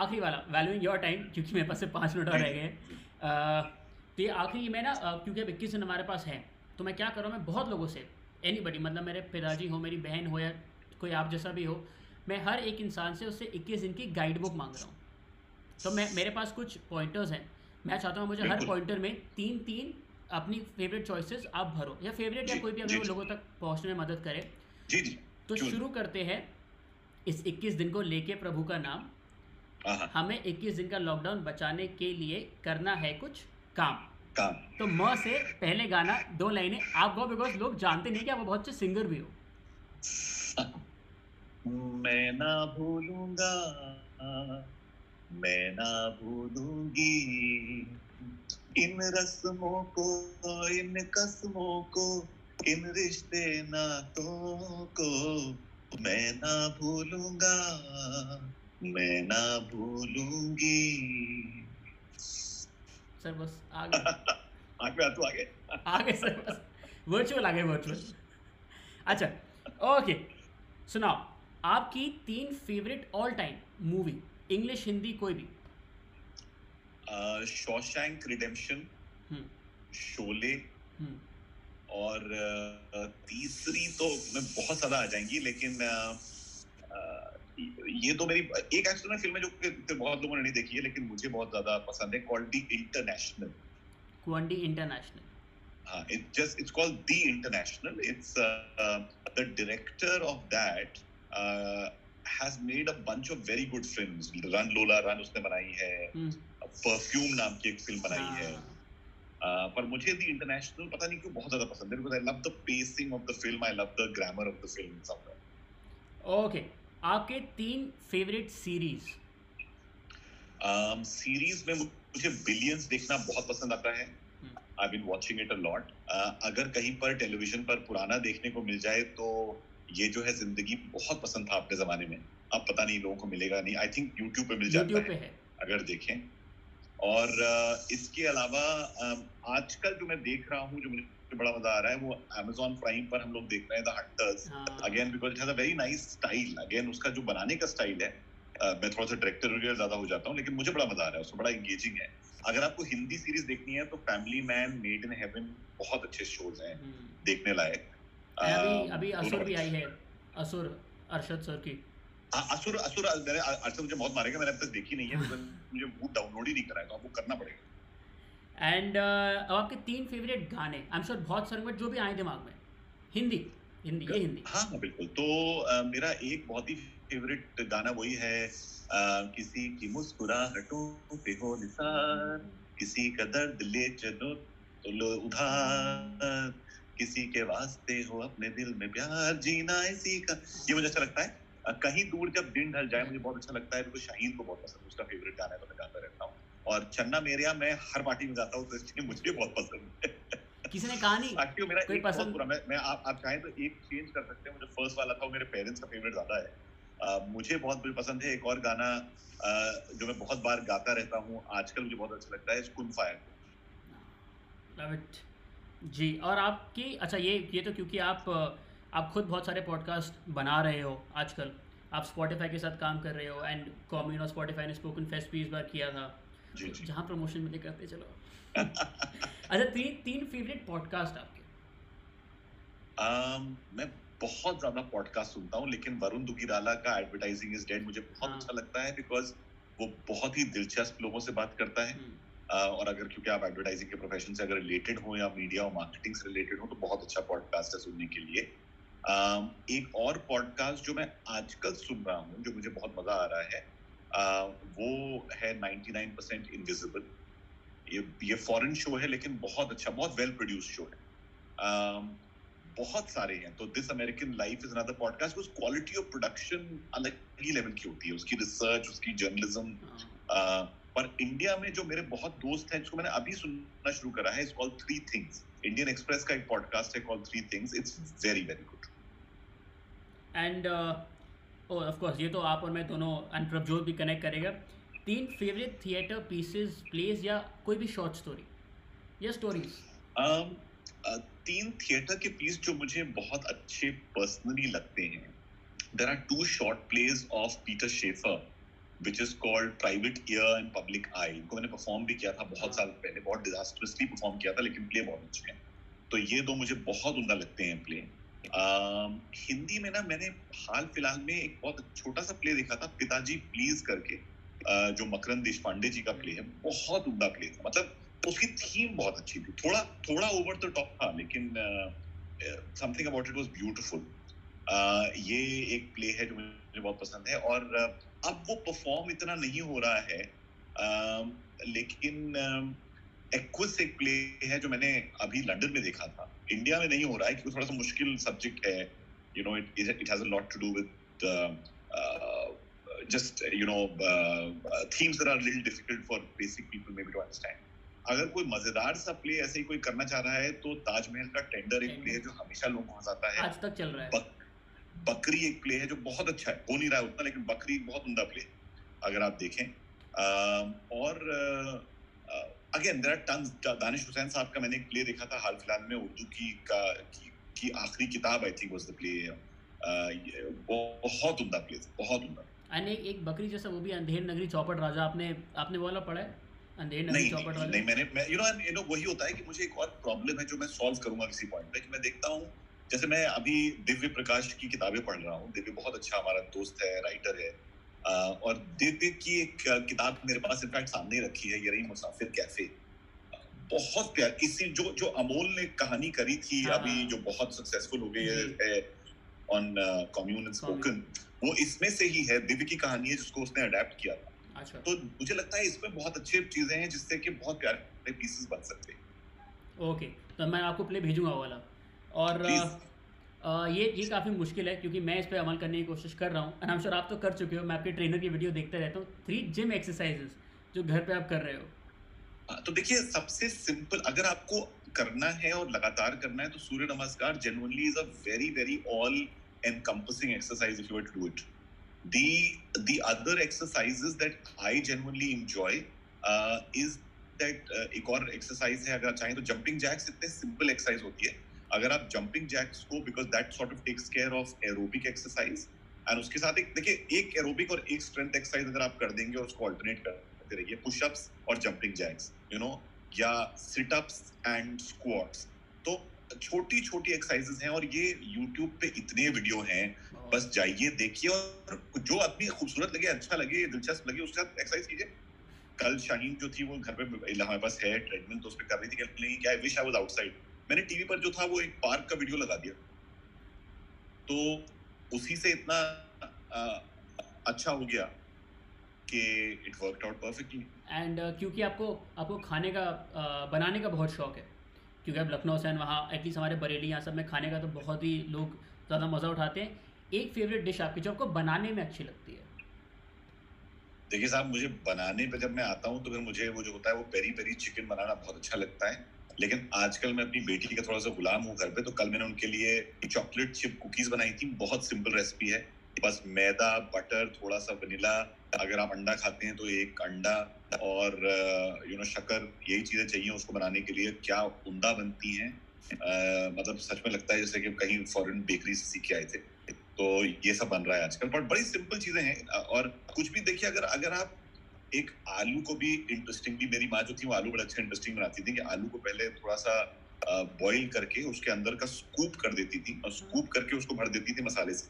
आखिरी वाला valuing your time क्योंकि मेरे पास से पाँच मिनट और रह गए तो ये आखिरी मैं ना क्योंकि अब इक्कीस दिन हमारे पास है तो मैं क्या कर रहा हूँ मैं बहुत लोगों से एनी मतलब मेरे पिताजी हो मेरी बहन हो या कोई आप जैसा भी हो मैं हर एक इंसान से उससे इक्कीस दिन की गाइड बुक मांग रहा हूँ। तो मैं मेरे पास कुछ पॉइंटर्स हैं। मैं चाहता हूँ मुझे हर पॉइंटर में तीन तीन अपनी फेवरेट चॉइसेस आप भरो या फेवरेट या कोई भी अगर लोगों तक पहुँचने में मदद करे। जी जी तो शुरू करते हैं इस 21 दिन को लेके प्रभु का नाम। हमें 21 दिन का लॉकडाउन बचाने के लिए करना है कुछ काम। काम। तो म से पहले गाना दो लाइनें। आप गाओ बिकॉज़ लोग जानते नहीं कि आप बहुत अच्छे सिंगर भी हो। मैं ना भूलूँगा। मैं ना भूलूँगी। इन रस्मों को इन कस्मों को इन रिश्ते नातों को मैं ना भूलूँगा। मैं ना भूलूँगी। सर बस आगे। आगे तू आगे। आगे सर बस। वर्चुअल आगे वर्चुअल अच्छा ओके सुनाओ। आपकी तीन favourite all time movie English Hindi कोई भी? शॉशैंक रिडेम्पशन शोले और तीसरी तो मैं बहुत ज़्यादा आ जाएँगी लेकिन ये तो मेरी एक एक्चुअली फ़िल्म है जो बहुत लोगों ने नहीं देखी है लेकिन मुझे बहुत ज़्यादा पसंद है कॉल्ड दी इंटरनेशनल क्वांडी इंटरनेशनल हाँ it just it's called the international it's the director of that has made a bunch of very good films run lola run उसने बनाई है। Perfume hmm. नाम की एक फ़िल्म बनाई है। uh, पर मुझे दी इंटरनेशनल पता नहीं क्यों बहुत ज़्यादा पसंद है because I love the pacing of the film I love the grammar of the film okay आपके तीन फेवरेट सीरीज़ सीरीज़ में मुझे बिलियंस देखना बहुत पसंद आता है। I been watching it a lot अगर कहीं पर टेलीविज़न पर पुराना देखने को मिल जाए तो ये जो है ज़िंदगी बहुत पसंद था आपके जमाने में। अब पता नहीं लोगों को मिलेगा नहीं। आई थिंक यूट्यूब पे मिल जाता है, है। अगर देखें। और uh, इसके अलावा uh, आजकल जो मैं देख रहा हूँ जो मुझे बड़ा मज़ा आ रहा है वो Amazon प्राइम पर हम लोग देख रहे हैं the hunters again because it has a very nice style again उसका जो बनाने का स्टाइल है uh, मैं थोड़ा सा डायरेक्टर वगैरह ज़्यादा हो जाता हूँ लेकिन मुझे बड़ा मज़ा आ रहा है उसमें बड़ा एंगेजिंग है। अगर आपको हिंदी सीरीज़ देखनी है तो family man made in heaven बहुत अच्छे शोज़ हैं हम्म। देखने लायक। अभी अभी असुर भी आई है असुर अरशद सर की। असुर असुर मेरे अरशद मुझे बहुत मारेगा मैंने अब तक देखी नहीं है मुझे वो डाउनलोड ही नहीं करा है तो आपको करना पड़ेगा। एंड uh, अब आपके तीन फेवरेट गाने आई एम श्योर बहुत सारे बट जो भी आए दिमाग में। हिंदी हिंदी ये हिंदी। हाँ हाँ बिल्कुल। तो uh, मेरा एक बहुत ही फेवरेट गाना वही है uh, किसी की मुस्कुराहटों पे हो निसार किसी का दर्द ले चलो तो लो उधार किसी के वास्ते हो अपने दिल में प्यार जीना इसी का। ये मुझे अच्छा लगता है। कहीं दूर जब दिन ढल जाए मुझे बहुत अच्छा लगता है तो शाहीन को बहुत पसंद उसका फेवरेट गाना है तो मैं गाता रहता और चन्ना मेरिया मैं हर पार्टी में जाता हूँ तो इसलिए मुझे बहुत पसंद है। किसी ने कहा नहीं? एक्चुअली मेरा कोई एक पसंद? पूरा मैं मैं आप आप चाहें तो एक चेंज कर सकते हैं मुझे फ़र्स्ट वाला था वो मेरे पेरेंट्स का फेवरेट ज़्यादा है। uh, मुझे बहुत पसंद है एक और गाना uh, जो मैं बहुत बार गाता रहता हूँ आजकल मुझे बहुत अच्छा लगता है कुन फायर लव इट जी और आपकी अच्छा ये ये तो क्योंकि आप आप खुद बहुत सारे पॉडकास्ट बना रहे हो आजकल। आप स्पॉटिफाई के साथ काम कर रहे हो एंड कॉम्यून और स्पॉटिफाई ने स्पोकन फेस्ट भी इस बार किया था। जहाँ प्रमोशन मिले करते चलो। अच्छा तीन तीन फेवरेट पॉडकास्ट आपके? um, मैं बहुत ज़्यादा पॉडकास्ट सुनता हूँ लेकिन वरुण दुगीराला का एडवर्टाइजिंग इज़ डेड मुझे बहुत हाँ. अच्छा लगता है बिकॉज़ वो बहुत ही दिलचस्प लोगों से बात करता है। uh, और अगर क्योंकि आप एडवर्टाइजिंग के प्रोफेशन से अगर रिलेटेड हो या मीडिया और मार्केटिंग से रिलेटेड हो तो बहुत अच्छा पॉडकास्ट है सुनने के लिए। एक और पॉडकास्ट जो मैं आजकल सुन रहा हूँ जो मुझे बहुत मज़ा आ रहा है वो है 99 परसेंट इनविजिबल ये ये फॉरेन शो है लेकिन बहुत अच्छा बहुत वेल प्रोड्यूस शो है बहुत सारे हैं। तो this American life is another podcast उस क्वालिटी ऑफ़ प्रोडक्शन अलग ही लेवल की होती है। उसकी रिसर्च उसकी जर्नलिज्म पर इंडिया में जो मेरे बहुत दोस्त हैं जिसको मैंने अभी सुनना शुरू करा है it's called three things Indian Express का एक पॉडकास्ट है called three things it's very very good and oh of course ये तो आप और मैं दोनों एंड प्रभजोत भी कनेक्ट करेगा। तीन फेवरेट थिएटर पीसेस प्लेस या कोई भी शॉर्ट स्टोरी या स्टोरीज um, uh, तीन थिएटर के पीस जो मुझे बहुत अच्छे पर्सनली लगते हैं। There are two short plays of Peter Shaffer which is called private ear and public I इनको मैंने परफॉर्म भी किया था बहुत साल पहले बहुत डिजास्टरसली परफॉर्म किया था लेकिन प्ले बहुत अच्छे हैं। तो ये दो मुझे बहुत उमदा लगते हैं प्ले हिंदी में ना मैंने हाल फ़िलहाल में एक बहुत छोटा सा प्ले देखा था, पिताजी प्लीज़ करके। जो मकरंद देश पांडे जी का प्ले है, बहुत उमदा प्ले था। मतलब उसकी थीम बहुत अच्छी थी। थोड़ा थोड़ा ओवर द टॉप था, लेकिन something about it was beautiful ये एक प्ले है जो मुझे बहुत पसंद है, और अब वो परफॉर्म इतना नहीं हो रहा है। लेकिन एक्विस um, एक प्ले है जो मैंने अभी लंदन में देखा था। इंडिया में नहीं हो रहा है क्योंकि थोड़ा सा मुश्किल सब्जेक्ट है। You know it it has a lot to do with know uh, uh, themes that are a little difficult for basic people maybe to understand. अगर कोई मज़ेदार सा प्ले ऐसे ही कोई करना चाह रहा है तो ताजमहल का टेंडर एक प्ले है जो हमेशा लोगों को हंसाता है। आज तक चल रहा है। बक, बकरी एक प्ले है जो बहुत अच्छा है। हो नहीं रहा है उतना लेकिन बकरी बहुत उमदा प्ले अगर आप देखें और again there are tons Danish Hussain साहब का मैंने एक प्ले देखा था हाल फ़िलहाल में उर्दू की का की, की आखिरी किताब I think was the play बहुत उमदा प्ले बहुत उमदा। एंड एक, एक बकरी जैसा वो भी अंधेर नगरी चौपट राजा आपने आपने वाला पढ़ा है? अंधेर नगरी नहीं, चौपट वाला नहीं मैंने मैं यू नो यू नो वही होता है कि मुझे एक और प्रॉब्लम है जो मैं सॉल्व करूँगा किसी पॉइंट पे कि मैं देखता हूँ जैसे मैं अभी दिव्य प्रकाश की किताबें पढ़ रहा हूँ दिव्य बहुत अच्छा हमारा दोस्त है राइटर है और दिव्य की एक किताब मेरे पास इनफैक्ट सामने रखी है ये रही मुसाफिर कैफ़े। बहुत प्यार इसी जो जो अमोल ने कहानी करी थी हाँ, अभी हाँ। जो बहुत सक्सेसफुल हो गई है ऑन कम्युन एंड स्पोकन वो इसमें से ही है दिव्य की कहानी है जिसको उसने अडेप्ट किया था। अच्छा। तो मुझे लगता है इसमें बहुत अच्छे चीज़ें हैं जिससे कि बहुत प्यारे पीसेस बन सकते हैं। ओके तो मैं आपको प्ले भेजूँगा वाला। और ये ये काफ़ी मुश्किल है क्योंकि मैं इस पर अमल करने की कोशिश कर रहा हूँ। एंड आई श्योर आप तो कर चुके हो। मैं आपके ट्रेनर की वीडियो देखते रहता हूँ। थ्री जिम एक्सरसाइजेस जो घर पे आप कर रहे हो। तो देखिए सबसे सिंपल अगर आपको करना है और लगातार करना है तो surya namaskar genuinely is a very very all encompassing exercise if you were to do it. The the other exercises that I genuinely enjoy uh, is uh, एक और exercise है अगर चाहें तो jumping jacks इतने simple exercise होती है। अगर आप जंपिंग जैक्स को because that sort of takes care of aerobic exercise and उसके साथ एक, देखिए, एक एरोबिक और एक स्ट्रेंथ एक्सरसाइज अगर आप कर देंगे और उसको ऑल्टरनेट करते रहिए पुशअप्स और जंपिंग जैक्स यू नो या सिटअप्स एंड स्क्वाट्स तो छोटी छोटी एक्सरसाइजेस हैं और ये यूट्यूब पे इतने वीडियो हैं, बस जाइए, देखिए और जो आदमी खूबसूरत लगे अच्छा लगे, दिलचस्प लगे, उसके साथ एक्सरसाइज कीजिए। कल शाहीन जो थी, वो घर पे हमारे पास है, ट्रेडमिल तो उस पर कर रही थी कि I wish I was outside मैंने टीवी पर जो था वो एक पार्क का वीडियो लगा दिया। तो उसी से इतना आ, अच्छा हो गया कि it worked out perfectly and क्योंकि आपको आपको खाने का uh, बनाने का बहुत शौक है। क्योंकि आप लखनऊ से हैं वहाँ एटलीस्ट हमारे बरेली यहाँ सब में खाने का तो बहुत ही लोग ज़्यादा मज़ा उठाते हैं। एक फेवरेट डिश आपकी जो आपको बनाने में अच्छी लगती है? देखिए साहब मुझे बनाने पे जब मैं आता हूँ तो फिर मुझे वो जो होता है वो पेरी पेरी चिकन बनाना बहुत अच्छा लगता है। लेकिन आजकल मैं अपनी बेटी का थोड़ा सा गुलाम हूँ घर पे तो कल मैंने उनके लिए चॉकलेट चिप कुकीज बनाई थी। बहुत सिंपल रेसिपी है। बस मैदा बटर थोड़ा सा वनीला अगर आप अंडा खाते हैं तो एक अंडा और यू नो शक्कर, यही चीज़ें चाहिए उसको बनाने के लिए। क्या उमदा बनती हैं? मतलब सच में लगता है जैसे कि कहीं फॉरेन बेकरी से सीख के आए थे। तो ये सब बन रहा है आजकल। बट बड़ी सिंपल चीज़ें हैं। और कुछ भी देखिए, अगर अगर आप एक आलू को भी इंटरेस्टिंगली मेरी माँ जो थी वो आलू बड़ा अच्छा इंटरेस्टिंग बनाती थी कि आलू को पहले थोड़ा सा बॉईल करके उसके अंदर का स्कूप कर देती थी और स्कूप करके उसको भर देती थी मसाले से।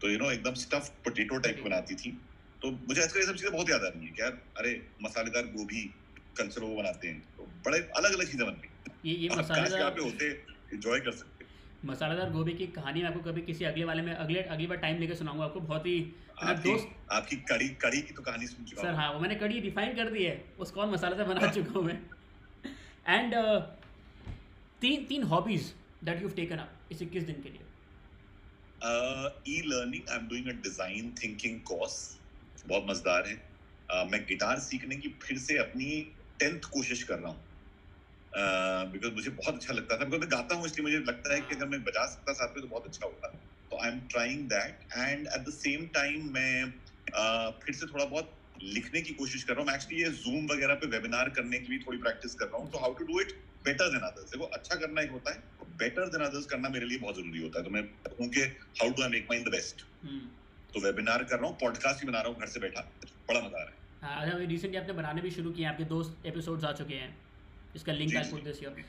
तो यू नो एकदम स्टफ़ पोटेटो टाइप बनाती थी। तो मुझे आजकल ये सब चीज़ें बहुत याद आ रही है क्या अरे मसालेदार गोभी कल्चर वो बनाते हैं। तो बड़े अलग अलग चीज़ें बनती ये ये मसालेदार पे होते एंजॉय कर सकते मसालेदार गोभी की कहानी मैं आपको कभी किसी अगले वाले में अगले अगली बार टाइम लेकर सुनाऊँगा आपको बहुत ही आपकी, दोस्त? आपकी कड़ी कड़ी की तो कहानी सुन चुका सर हाँ। वो मैंने कड़ी रिफाइन कर दी है उसको और मसालेदार बना चुका हूँ मैं। एंड uh, तीन तीन hobbies that you taken up इस इक्कीस दिन के लिए? E learning I am doing a design thinking course बहुत मज़ेदार है। Uh, मैं गिटार सीखने की फिर से अपनी टेंथ कोशिश कर रहा हूँ। बिकॉज़ uh, मुझे बहुत अच्छा लगता था। बिकॉज़ मैं गाता हूँ इसलिए मुझे लगता है कि अगर मैं बजा सकता साथ में तो बहुत अच्छा होता तो I am trying that and at the same time मैं uh, फिर से थोड़ा बहुत लिखने की कोशिश कर रहा हूँ। एक्चुअली ये जूम वगैरह पे वेबिनार करने की भी थोड़ी प्रैक्टिस कर रहा हूँ। तो how to do it better than others देखो अच्छा करना एक होता है बेटर देन अदर्स करना मेरे लिए बहुत ज़रूरी होता है। तो मैं कहूँ कि how do I make my the best तो वेबिनार कर रहा हूँ पॉडकास्ट भी बना रहा हूँ घर से बैठा। बड़ा मज़ा आ रहा है। हाँ अभी रिसेंटली आपने बनाने भी शुरू किए आपके दोस्त एपिसोड्स आ चुके हैं। इसका link I put this your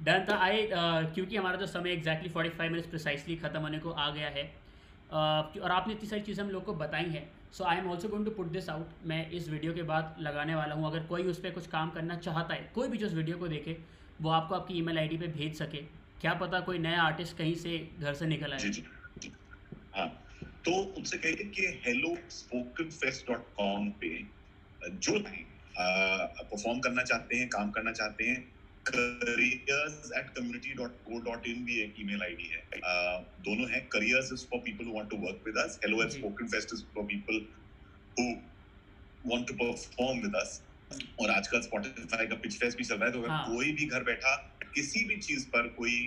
done था आई क्योंकि हमारा जो समय exactly forty five minutes precisely ख़त्म होने को आ गया है uh, और आपने इतनी सारी चीज़ें हम लोग को बताई हैं so I am also going to put this out मैं इस वीडियो के बाद लगाने वाला हूँ। अगर कोई उस पर कुछ काम करना चाहता है कोई भी जो इस वीडियो को देखे वो आपको आपकी ई ईमेल आईडी पे भेज सके। क्या पता कोई नया आर्टिस्ट कहीं से घर से निकल आए। जी जी हाँ तो उनसे कहेंगे कि hello Spoken Fest dot com पे जो परफॉर्म करना चाहते हैं काम करना चाहते हैं careers at community.co.in भी एक ईमेल आईडी है uh, दोनों है careers is for people who want to work with us hello at spoken fest is for people who want to perform with us और आजकल Spotify का पिच फेस्ट भी चल रहा है तो अगर हाँ. कोई भी घर बैठा किसी भी चीज़ पर कोई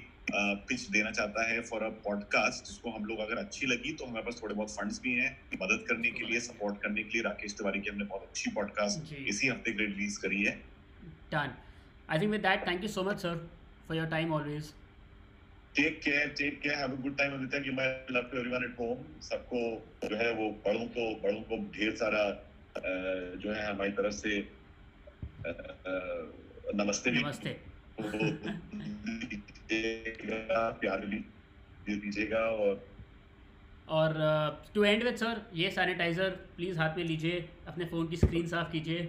पिच देना चाहता है फॉर अ पॉडकास्ट जिसको हम लोग अगर अच्छी लगी तो हमारे पास थोड़े बहुत फंड्स भी हैं मदद करने के लिए सपोर्ट करने के लिए राकेश तिवारी की हमने बहुत अच्छी पॉडकास्ट इसी हफ़्ते रिलीज़ करी है done I think with that, thank you so much, sir, for your time always. Take care, take care. Have a good time, Aditya. Give my love to everyone at home. सबको जो है वो बड़ों को बड़ों को ढेर सारा जो है हमारी तरफ़ से नमस्ते नमस्ते प्यार दीजिएगा और और टू एंड विद सर ये सैनिटाइजर प्लीज़ हाथ में लीजिए अपने फ़ोन की स्क्रीन साफ़ कीजिए।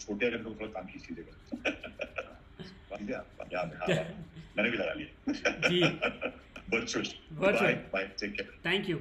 छोटे अगर थोड़ा काम खींच लीजिएगा मैंने भी लगा लिया। जी। Bye bye take care thank you